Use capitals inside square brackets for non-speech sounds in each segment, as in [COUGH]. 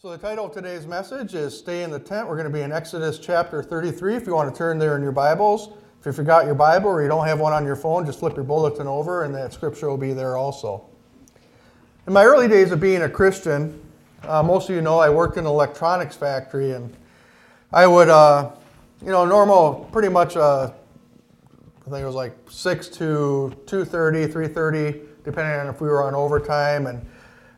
So, the title of today's message is Stay in the Tent. We're going to be in Exodus chapter 33. If you want to turn there in your Bibles, if you forgot your Bible or you don't have one on your phone, just flip your bulletin over and that scripture will be there also. In my early days of being a Christian, uh, most of you know I worked in an electronics factory and I would, uh, you know, normal, pretty much, uh, I think it was like 6 to 2.30, 3.30, depending on if we were on overtime. And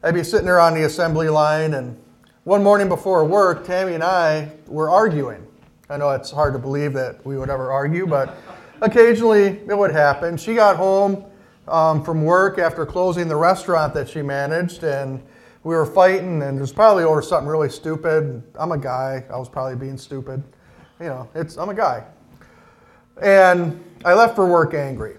I'd be sitting there on the assembly line and one morning before work, Tammy and I were arguing. I know it's hard to believe that we would ever argue, but occasionally it would happen. She got home um, from work after closing the restaurant that she managed, and we were fighting, and it was probably over something really stupid. I'm a guy. I was probably being stupid. You know, it's I'm a guy. And I left for work angry.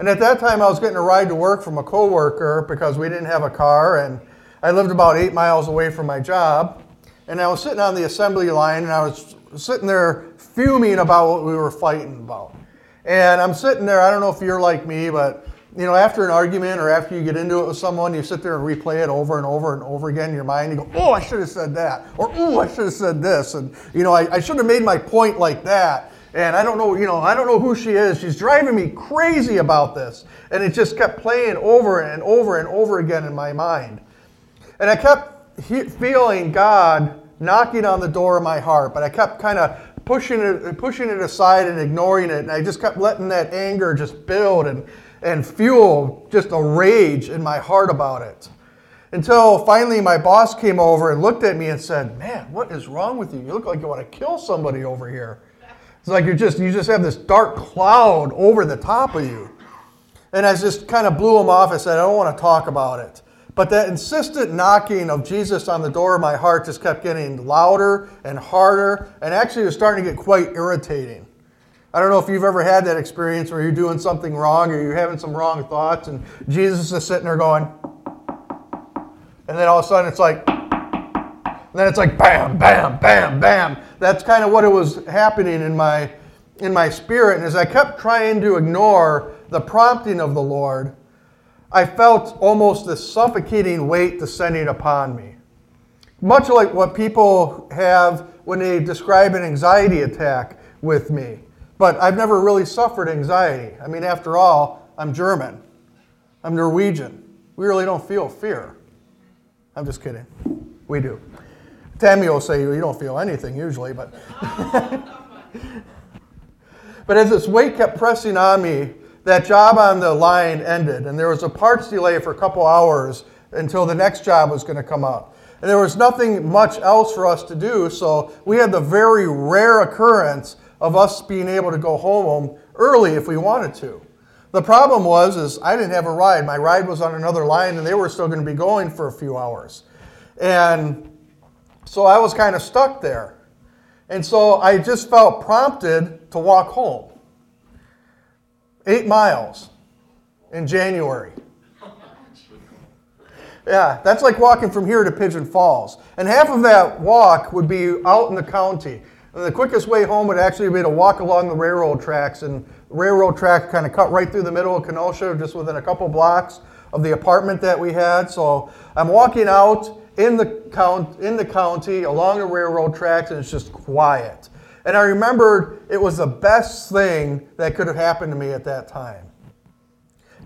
And at that time, I was getting a ride to work from a coworker because we didn't have a car, and I lived about eight miles away from my job, and I was sitting on the assembly line, and I was sitting there fuming about what we were fighting about. And I'm sitting there, I don't know if you're like me, but you know, after an argument or after you get into it with someone, you sit there and replay it over and over and over again in your mind. You go, oh, I should have said that. Or, oh, I should have said this. And, you know, I, I should have made my point like that. And I don't know, you know, I don't know who she is. She's driving me crazy about this. And it just kept playing over and over and over again in my mind. And I kept he- feeling God knocking on the door of my heart, but I kept kind of pushing it, pushing it aside and ignoring it. And I just kept letting that anger just build and, and fuel just a rage in my heart about it. Until finally my boss came over and looked at me and said, Man, what is wrong with you? You look like you want to kill somebody over here. It's like you're just you just have this dark cloud over the top of you. And I just kind of blew him off. I said, I don't want to talk about it. But that insistent knocking of Jesus on the door of my heart just kept getting louder and harder, and actually it was starting to get quite irritating. I don't know if you've ever had that experience where you're doing something wrong or you're having some wrong thoughts, and Jesus is sitting there going, and then all of a sudden it's like, and then it's like bam, bam, bam, bam. That's kind of what it was happening in my in my spirit. And as I kept trying to ignore the prompting of the Lord, I felt almost this suffocating weight descending upon me. Much like what people have when they describe an anxiety attack with me. But I've never really suffered anxiety. I mean, after all, I'm German, I'm Norwegian. We really don't feel fear. I'm just kidding. We do. Tammy will say you don't feel anything usually, but. [LAUGHS] but as this weight kept pressing on me, that job on the line ended, and there was a parts delay for a couple hours until the next job was going to come up. And there was nothing much else for us to do, so we had the very rare occurrence of us being able to go home early if we wanted to. The problem was is I didn't have a ride. My ride was on another line and they were still going to be going for a few hours. And so I was kind of stuck there. And so I just felt prompted to walk home. Eight miles in January. Yeah, that's like walking from here to Pigeon Falls. And half of that walk would be out in the county. And the quickest way home would actually be to walk along the railroad tracks. And the railroad track kind of cut right through the middle of Kenosha, just within a couple blocks of the apartment that we had. So I'm walking out in the, count, in the county along the railroad tracks, and it's just quiet. And I remembered it was the best thing that could have happened to me at that time.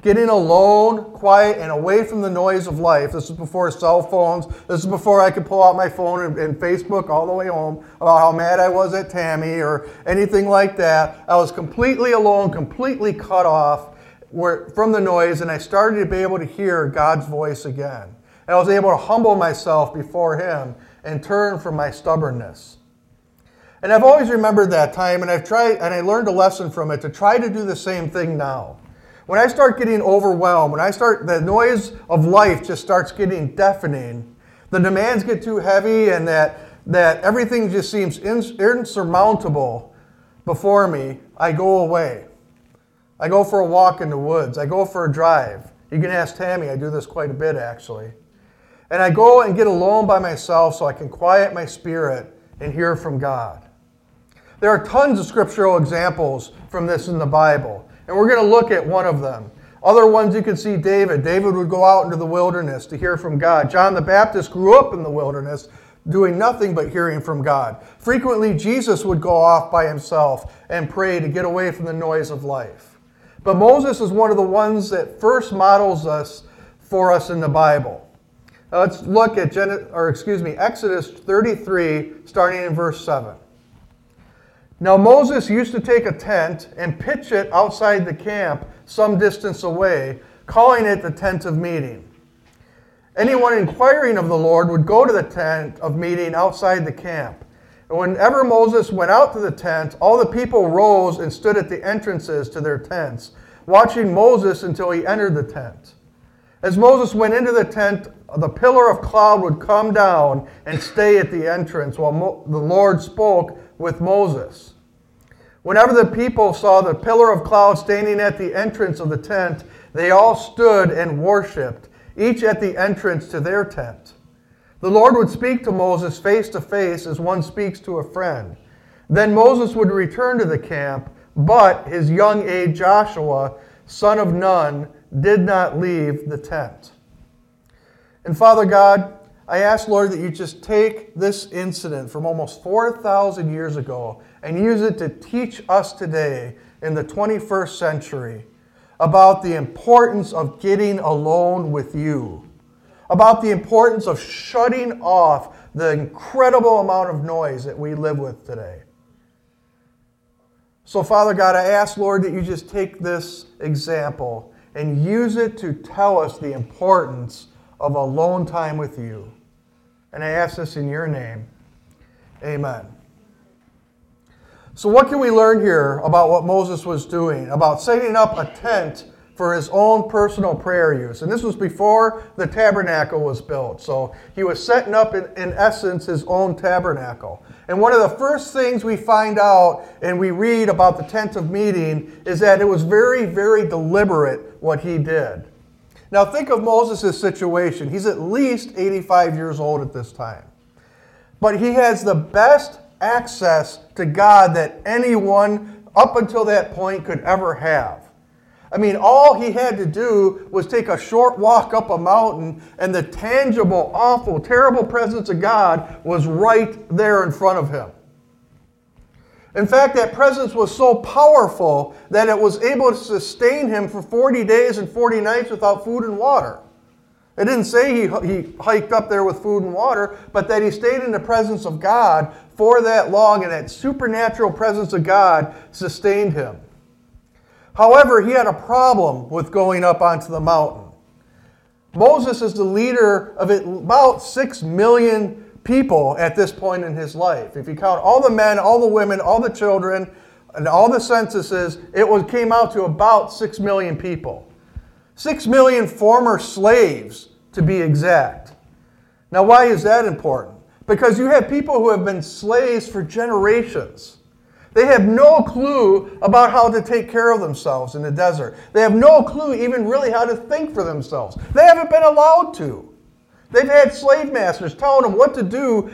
Getting alone, quiet, and away from the noise of life. This is before cell phones. This is before I could pull out my phone and, and, Facebook all the way home about how mad I was at Tammy or anything like that. I was completely alone, completely cut off from the noise, and I started to be able to hear God's voice again. And I was able to humble myself before Him and turn from my stubbornness. And I've always remembered that time, and I've tried, and I learned a lesson from it to try to do the same thing now. When I start getting overwhelmed, when I start, the noise of life just starts getting deafening, the demands get too heavy, and that, that everything just seems insurmountable before me, I go away. I go for a walk in the woods. I go for a drive. You can ask Tammy, I do this quite a bit actually. And I go and get alone by myself so I can quiet my spirit and hear from God. There are tons of scriptural examples from this in the Bible, and we're going to look at one of them. Other ones you can see David. David would go out into the wilderness to hear from God. John the Baptist grew up in the wilderness doing nothing but hearing from God. Frequently, Jesus would go off by himself and pray to get away from the noise of life. But Moses is one of the ones that first models us for us in the Bible. Now let's look at Gen- or excuse me, Exodus 33, starting in verse 7. Now Moses used to take a tent and pitch it outside the camp some distance away, calling it the tent of meeting. Anyone inquiring of the Lord would go to the tent of meeting outside the camp. And whenever Moses went out to the tent, all the people rose and stood at the entrances to their tents, watching Moses until he entered the tent. As Moses went into the tent, the pillar of cloud would come down and stay at the entrance while Mo- the Lord spoke with Moses. Whenever the people saw the pillar of cloud standing at the entrance of the tent, they all stood and worshiped, each at the entrance to their tent. The Lord would speak to Moses face to face as one speaks to a friend. Then Moses would return to the camp, but his young aide Joshua, son of Nun, did not leave the tent. And Father God, I ask, Lord, that you just take this incident from almost 4,000 years ago and use it to teach us today in the 21st century about the importance of getting alone with you, about the importance of shutting off the incredible amount of noise that we live with today. So, Father God, I ask, Lord, that you just take this example and use it to tell us the importance of alone time with you. And I ask this in your name. Amen. So, what can we learn here about what Moses was doing, about setting up a tent for his own personal prayer use? And this was before the tabernacle was built. So, he was setting up, in, in essence, his own tabernacle. And one of the first things we find out and we read about the tent of meeting is that it was very, very deliberate what he did. Now, think of Moses' situation. He's at least 85 years old at this time. But he has the best access to God that anyone up until that point could ever have. I mean, all he had to do was take a short walk up a mountain, and the tangible, awful, terrible presence of God was right there in front of him. In fact, that presence was so powerful that it was able to sustain him for 40 days and 40 nights without food and water. It didn't say he, he hiked up there with food and water, but that he stayed in the presence of God for that long, and that supernatural presence of God sustained him. However, he had a problem with going up onto the mountain. Moses is the leader of about 6 million people at this point in his life. If you count all the men, all the women, all the children, and all the censuses, it was, came out to about 6 million people. 6 million former slaves, to be exact. Now, why is that important? Because you have people who have been slaves for generations. They have no clue about how to take care of themselves in the desert. They have no clue even really how to think for themselves. They haven't been allowed to. They've had slave masters telling them what to do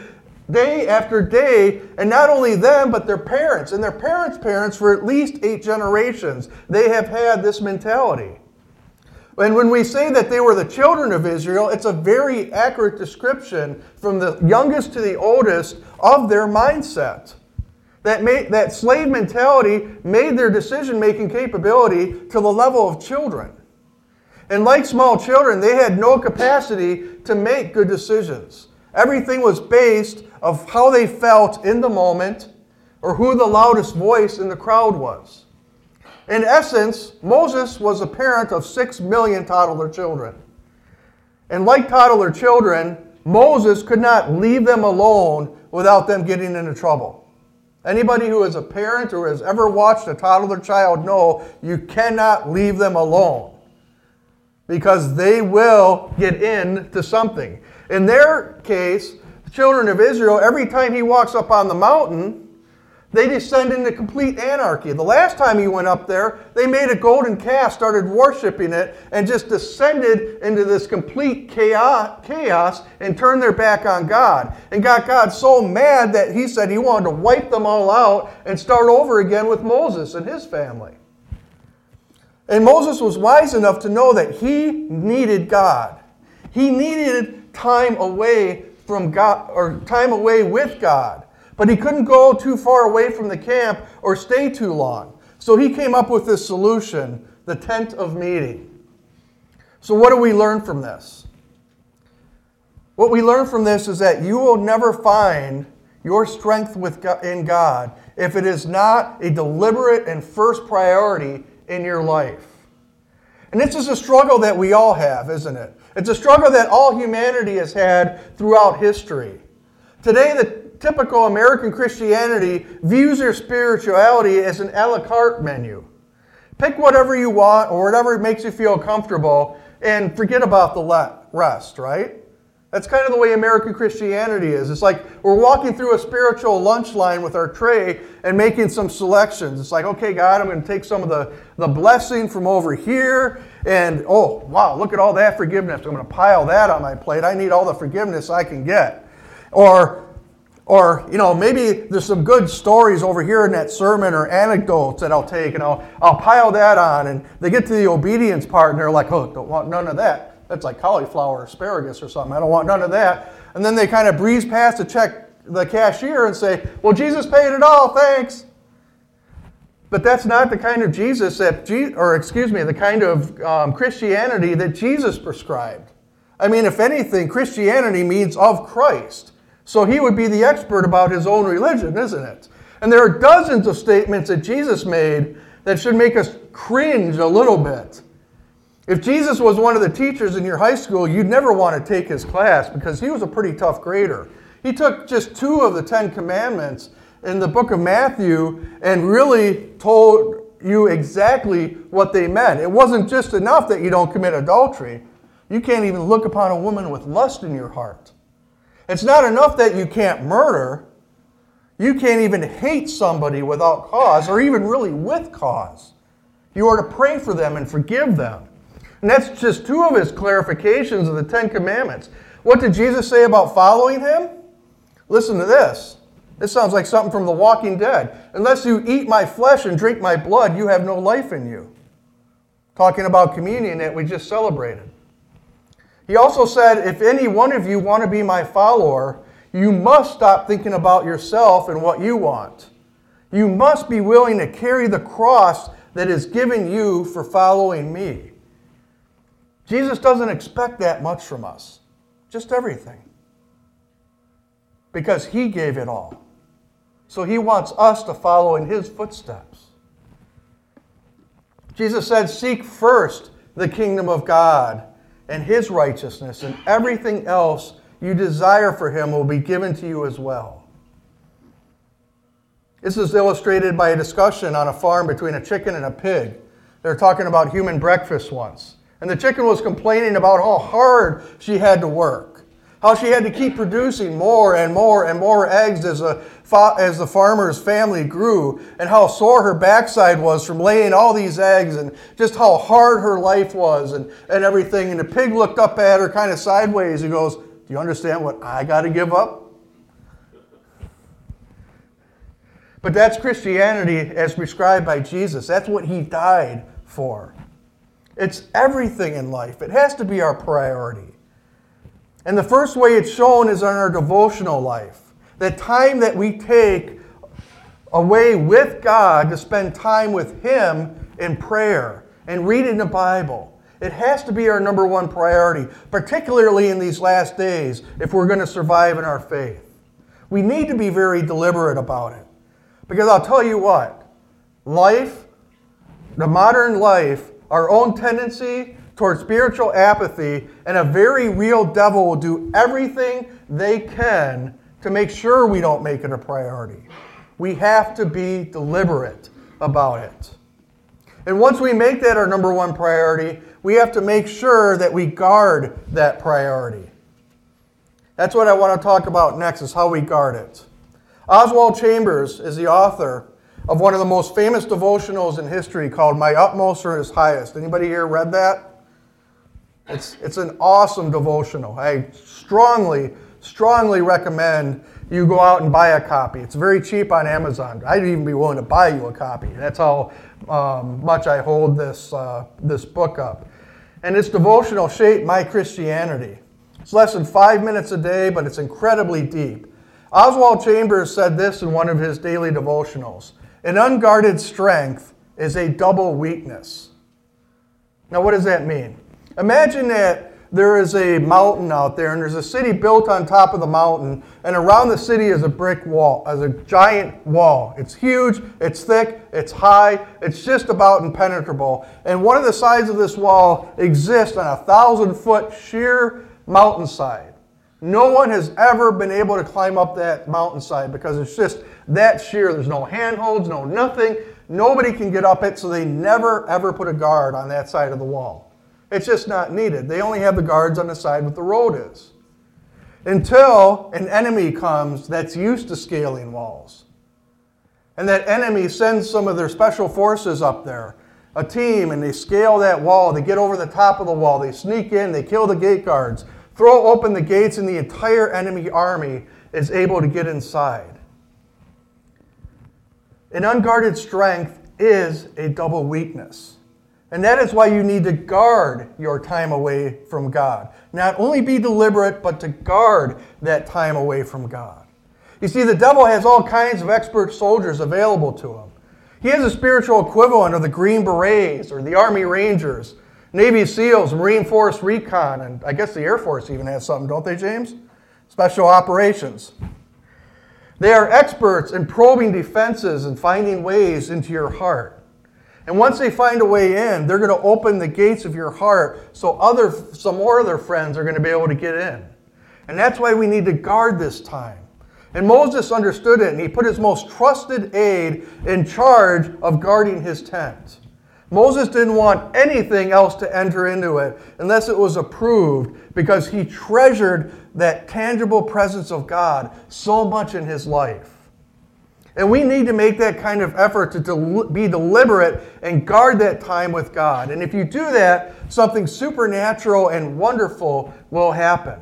day after day, and not only them, but their parents and their parents' parents for at least eight generations. They have had this mentality. And when we say that they were the children of Israel, it's a very accurate description from the youngest to the oldest of their mindset. That, made, that slave mentality made their decision making capability to the level of children. And like small children, they had no capacity to make good decisions. Everything was based of how they felt in the moment or who the loudest voice in the crowd was. In essence, Moses was a parent of six million toddler children. And like toddler children, Moses could not leave them alone without them getting into trouble. Anybody who is a parent or has ever watched a toddler child know you cannot leave them alone because they will get into something. In their case, the children of Israel, every time he walks up on the mountain, they descend into complete anarchy. The last time he went up there, they made a golden calf, started worshiping it, and just descended into this complete chaos, and turned their back on God. And got God so mad that he said he wanted to wipe them all out and start over again with Moses and his family. And Moses was wise enough to know that he needed God. He needed time away from God or time away with God. But he couldn't go too far away from the camp or stay too long. So he came up with this solution, the tent of meeting. So what do we learn from this? What we learn from this is that you will never find your strength with in God if it is not a deliberate and first priority in your life. And this is a struggle that we all have, isn't it? It's a struggle that all humanity has had throughout history. Today, the typical American Christianity views their spirituality as an a la carte menu. Pick whatever you want or whatever makes you feel comfortable and forget about the rest, right? That's kind of the way American Christianity is. It's like we're walking through a spiritual lunch line with our tray and making some selections. It's like, okay, God, I'm going to take some of the, the blessing from over here. And oh, wow, look at all that forgiveness. I'm going to pile that on my plate. I need all the forgiveness I can get. Or, or you know, maybe there's some good stories over here in that sermon or anecdotes that I'll take and I'll, I'll pile that on. And they get to the obedience part and they're like, oh, don't want none of that. That's like cauliflower or asparagus or something. I don't want none of that. And then they kind of breeze past to check the cashier and say, Well, Jesus paid it all, thanks. But that's not the kind of Jesus that, or excuse me, the kind of um, Christianity that Jesus prescribed. I mean, if anything, Christianity means of Christ. So he would be the expert about his own religion, isn't it? And there are dozens of statements that Jesus made that should make us cringe a little bit. If Jesus was one of the teachers in your high school, you'd never want to take his class because he was a pretty tough grader. He took just two of the Ten Commandments in the book of Matthew and really told you exactly what they meant. It wasn't just enough that you don't commit adultery, you can't even look upon a woman with lust in your heart. It's not enough that you can't murder, you can't even hate somebody without cause or even really with cause. You are to pray for them and forgive them. And that's just two of his clarifications of the Ten Commandments. What did Jesus say about following him? Listen to this. This sounds like something from The Walking Dead. Unless you eat my flesh and drink my blood, you have no life in you. Talking about communion that we just celebrated. He also said, If any one of you want to be my follower, you must stop thinking about yourself and what you want. You must be willing to carry the cross that is given you for following me. Jesus doesn't expect that much from us, just everything. Because he gave it all. So he wants us to follow in his footsteps. Jesus said, Seek first the kingdom of God and his righteousness, and everything else you desire for him will be given to you as well. This is illustrated by a discussion on a farm between a chicken and a pig. They're talking about human breakfast once. And the chicken was complaining about how hard she had to work, how she had to keep producing more and more and more eggs as, a, as the farmer's family grew, and how sore her backside was from laying all these eggs, and just how hard her life was, and, and everything. And the pig looked up at her kind of sideways and goes, Do you understand what I got to give up? But that's Christianity as prescribed by Jesus. That's what he died for. It's everything in life. It has to be our priority. And the first way it's shown is in our devotional life. The time that we take away with God to spend time with Him in prayer and reading the Bible. It has to be our number one priority, particularly in these last days if we're going to survive in our faith. We need to be very deliberate about it. Because I'll tell you what, life, the modern life, our own tendency towards spiritual apathy, and a very real devil will do everything they can to make sure we don't make it a priority. We have to be deliberate about it. And once we make that our number one priority, we have to make sure that we guard that priority. That's what I want to talk about next is how we guard it. Oswald Chambers is the author of one of the most famous devotionals in history called My Utmost for His Highest. Anybody here read that? It's, it's an awesome devotional. I strongly, strongly recommend you go out and buy a copy. It's very cheap on Amazon. I'd even be willing to buy you a copy. That's how um, much I hold this, uh, this book up. And this devotional shaped my Christianity. It's less than five minutes a day, but it's incredibly deep. Oswald Chambers said this in one of his daily devotionals An unguarded strength is a double weakness. Now, what does that mean? Imagine that there is a mountain out there and there's a city built on top of the mountain and around the city is a brick wall as a giant wall it's huge it's thick it's high it's just about impenetrable and one of the sides of this wall exists on a thousand foot sheer mountainside no one has ever been able to climb up that mountainside because it's just that sheer there's no handholds no nothing nobody can get up it so they never ever put a guard on that side of the wall it's just not needed. They only have the guards on the side where the road is. Until an enemy comes that's used to scaling walls. And that enemy sends some of their special forces up there, a team, and they scale that wall. They get over the top of the wall. They sneak in. They kill the gate guards, throw open the gates, and the entire enemy army is able to get inside. An unguarded strength is a double weakness. And that is why you need to guard your time away from God. Not only be deliberate, but to guard that time away from God. You see, the devil has all kinds of expert soldiers available to him. He has a spiritual equivalent of the Green Berets or the Army Rangers, Navy SEALs, Marine Force Recon, and I guess the Air Force even has something, don't they, James? Special Operations. They are experts in probing defenses and finding ways into your heart. And once they find a way in, they're going to open the gates of your heart so other, some more of their friends are going to be able to get in. And that's why we need to guard this time. And Moses understood it, and he put his most trusted aide in charge of guarding his tent. Moses didn't want anything else to enter into it unless it was approved because he treasured that tangible presence of God so much in his life. And we need to make that kind of effort to del- be deliberate and guard that time with God. And if you do that, something supernatural and wonderful will happen.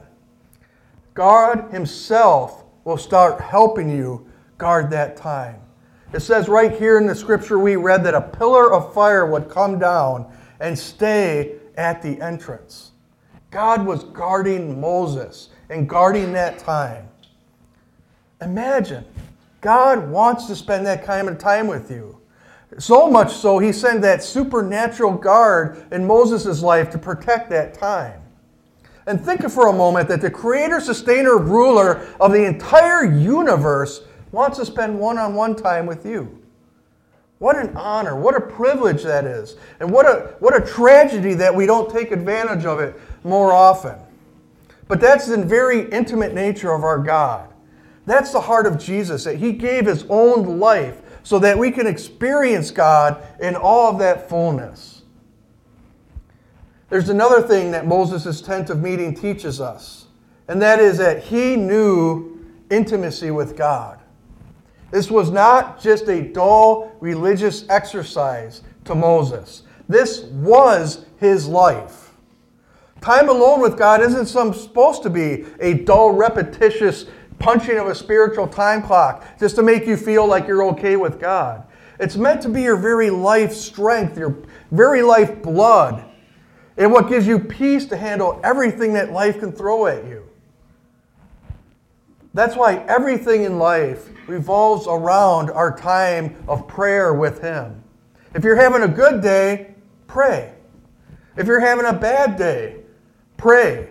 God Himself will start helping you guard that time. It says right here in the scripture we read that a pillar of fire would come down and stay at the entrance. God was guarding Moses and guarding that time. Imagine God wants to spend that kind of time with you. So much so, he sent that supernatural guard in Moses' life to protect that time. And think for a moment that the creator, sustainer, ruler of the entire universe wants to spend one on one time with you. What an honor, what a privilege that is. And what a, what a tragedy that we don't take advantage of it more often. But that's the very intimate nature of our God. That's the heart of Jesus, that He gave His own life so that we can experience God in all of that fullness. There's another thing that Moses' tent of meeting teaches us, and that is that he knew intimacy with God. This was not just a dull religious exercise to Moses, this was his life. Time alone with God isn't some, supposed to be a dull, repetitious punching of a spiritual time clock just to make you feel like you're okay with God. It's meant to be your very life strength, your very life blood, and what gives you peace to handle everything that life can throw at you. That's why everything in life revolves around our time of prayer with Him. If you're having a good day, pray. If you're having a bad day, pray.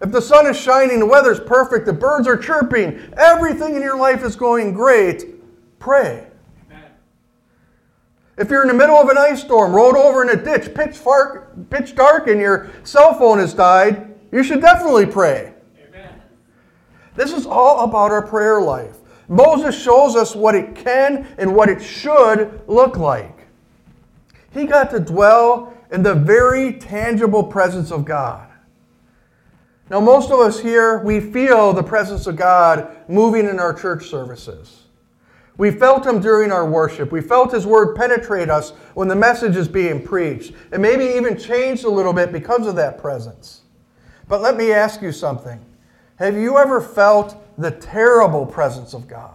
If the sun is shining, the weather's perfect, the birds are chirping, everything in your life is going great, pray. If you're in the middle of an ice storm, rolled over in a ditch, pitch, far, pitch dark, and your cell phone has died, you should definitely pray. This is all about our prayer life. Moses shows us what it can and what it should look like. He got to dwell in the very tangible presence of God. Now, most of us here, we feel the presence of God moving in our church services. We felt Him during our worship. We felt His word penetrate us when the message is being preached, and maybe even changed a little bit because of that presence. But let me ask you something Have you ever felt the terrible presence of God?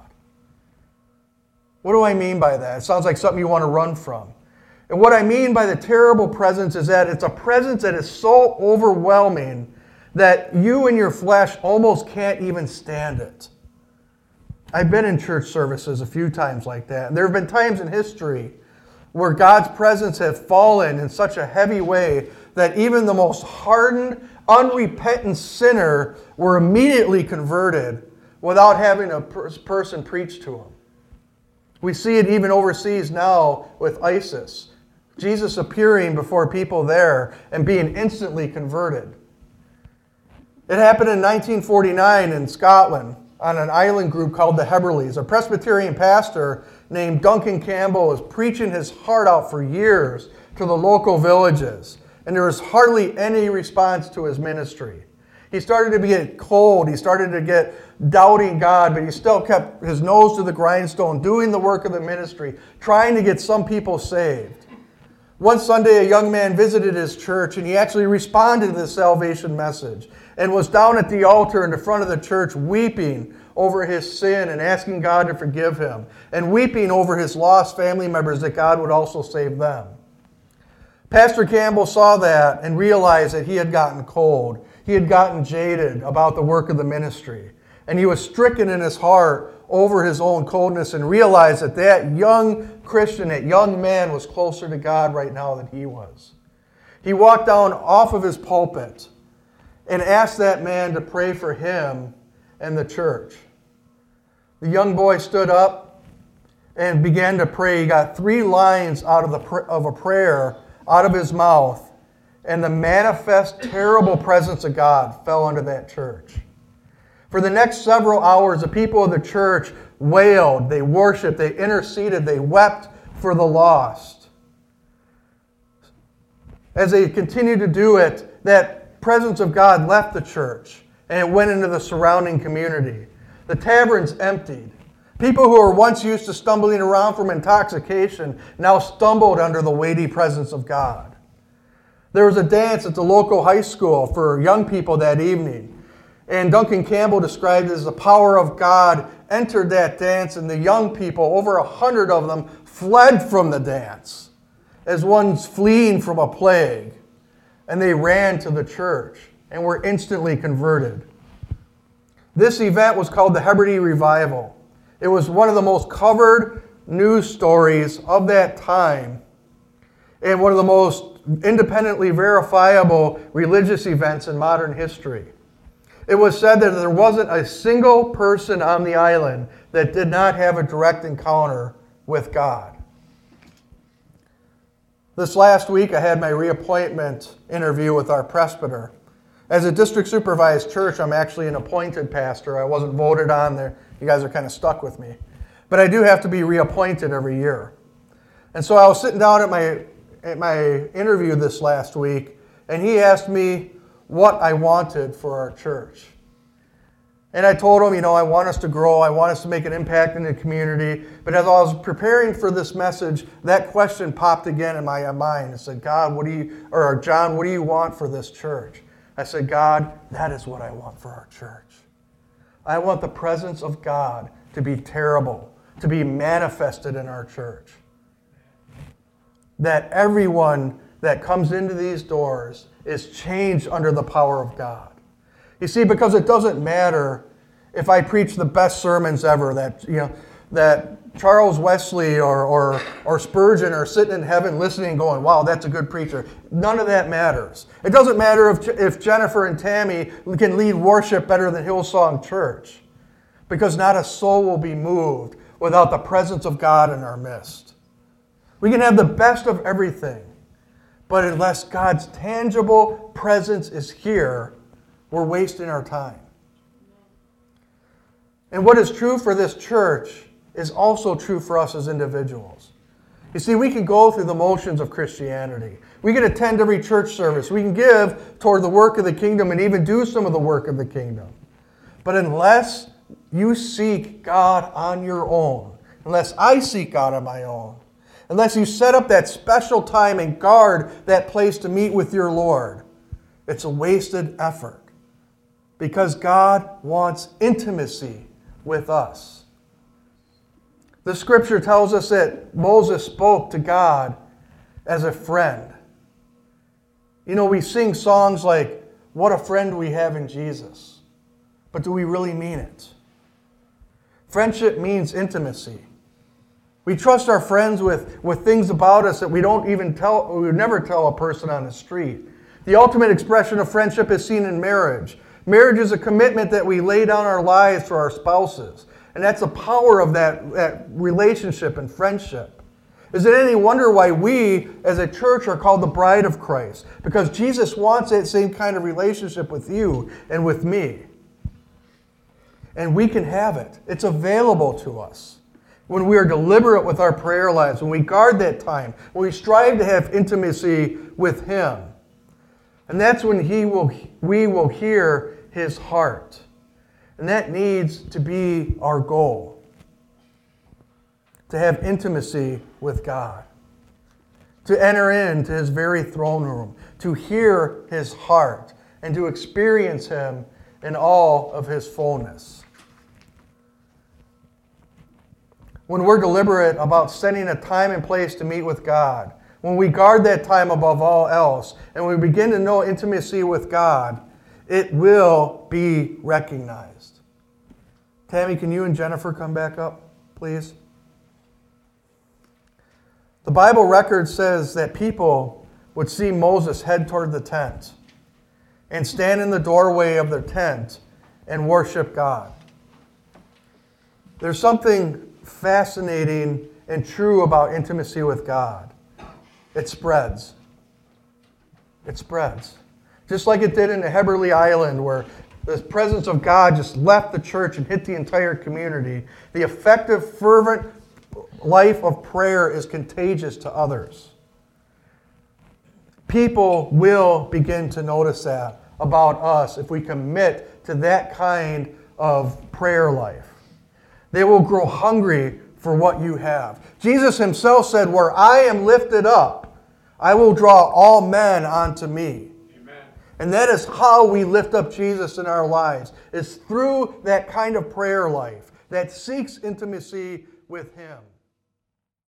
What do I mean by that? It sounds like something you want to run from. And what I mean by the terrible presence is that it's a presence that is so overwhelming that you and your flesh almost can't even stand it. I've been in church services a few times like that. There have been times in history where God's presence has fallen in such a heavy way that even the most hardened, unrepentant sinner were immediately converted without having a person preach to them. We see it even overseas now with ISIS. Jesus appearing before people there and being instantly converted. It happened in 1949 in Scotland on an island group called the Hebrides. A Presbyterian pastor named Duncan Campbell was preaching his heart out for years to the local villages, and there was hardly any response to his ministry. He started to get cold. He started to get doubting God, but he still kept his nose to the grindstone, doing the work of the ministry, trying to get some people saved. One Sunday, a young man visited his church and he actually responded to the salvation message and was down at the altar in the front of the church weeping over his sin and asking God to forgive him and weeping over his lost family members that God would also save them. Pastor Campbell saw that and realized that he had gotten cold. He had gotten jaded about the work of the ministry. And he was stricken in his heart over his own coldness and realized that that young Christian, that young man, was closer to God right now than he was. He walked down off of his pulpit and asked that man to pray for him and the church. The young boy stood up and began to pray. He got three lines out of, the, of a prayer out of his mouth, and the manifest, terrible presence of God fell onto that church. For the next several hours, the people of the church wailed, they worshiped, they interceded, they wept for the lost. As they continued to do it, that presence of God left the church and it went into the surrounding community. The taverns emptied. People who were once used to stumbling around from intoxication now stumbled under the weighty presence of God. There was a dance at the local high school for young people that evening. And Duncan Campbell described it as the power of God entered that dance, and the young people, over a hundred of them, fled from the dance as one's fleeing from a plague. And they ran to the church and were instantly converted. This event was called the Hebrides Revival. It was one of the most covered news stories of that time and one of the most independently verifiable religious events in modern history. It was said that there wasn't a single person on the island that did not have a direct encounter with God. This last week, I had my reappointment interview with our presbyter. As a district supervised church, I'm actually an appointed pastor. I wasn't voted on there. You guys are kind of stuck with me. But I do have to be reappointed every year. And so I was sitting down at my, at my interview this last week, and he asked me, what I wanted for our church. And I told him, you know, I want us to grow, I want us to make an impact in the community. But as I was preparing for this message, that question popped again in my mind. I said, God, what do you, or John, what do you want for this church? I said, God, that is what I want for our church. I want the presence of God to be terrible, to be manifested in our church. That everyone that comes into these doors is changed under the power of God. You see, because it doesn't matter if I preach the best sermons ever, that, you know, that Charles Wesley or, or, or Spurgeon are sitting in heaven listening going, wow, that's a good preacher. None of that matters. It doesn't matter if, if Jennifer and Tammy can lead worship better than Hillsong Church, because not a soul will be moved without the presence of God in our midst. We can have the best of everything, but unless God's tangible presence is here, we're wasting our time. And what is true for this church is also true for us as individuals. You see, we can go through the motions of Christianity. We can attend every church service. We can give toward the work of the kingdom and even do some of the work of the kingdom. But unless you seek God on your own, unless I seek God on my own, unless you set up that special time and guard that place to meet with your Lord. It's a wasted effort because God wants intimacy with us. The scripture tells us that Moses spoke to God as a friend. You know, we sing songs like, what a friend we have in Jesus. But do we really mean it? Friendship means intimacy. We trust our friends with, with things about us that we don't even tell, we would never tell a person on the street. The ultimate expression of friendship is seen in marriage. Marriage is a commitment that we lay down our lives for our spouses. And that's the power of that, that relationship and friendship. Is it any wonder why we, as a church, are called the bride of Christ? Because Jesus wants that same kind of relationship with you and with me. And we can have it, it's available to us. When we are deliberate with our prayer lives, when we guard that time, when we strive to have intimacy with Him. And that's when he will, we will hear His heart. And that needs to be our goal to have intimacy with God, to enter into His very throne room, to hear His heart, and to experience Him in all of His fullness. When we're deliberate about setting a time and place to meet with God, when we guard that time above all else, and we begin to know intimacy with God, it will be recognized. Tammy, can you and Jennifer come back up, please? The Bible record says that people would see Moses head toward the tent and stand in the doorway of their tent and worship God. There's something fascinating and true about intimacy with God. It spreads. It spreads. Just like it did in the Hebrides Island, where the presence of God just left the church and hit the entire community. The effective, fervent life of prayer is contagious to others. People will begin to notice that about us if we commit to that kind of prayer life. They will grow hungry for what you have. Jesus himself said, Where I am lifted up, I will draw all men unto me. And that is how we lift up Jesus in our lives, is through that kind of prayer life that seeks intimacy with him.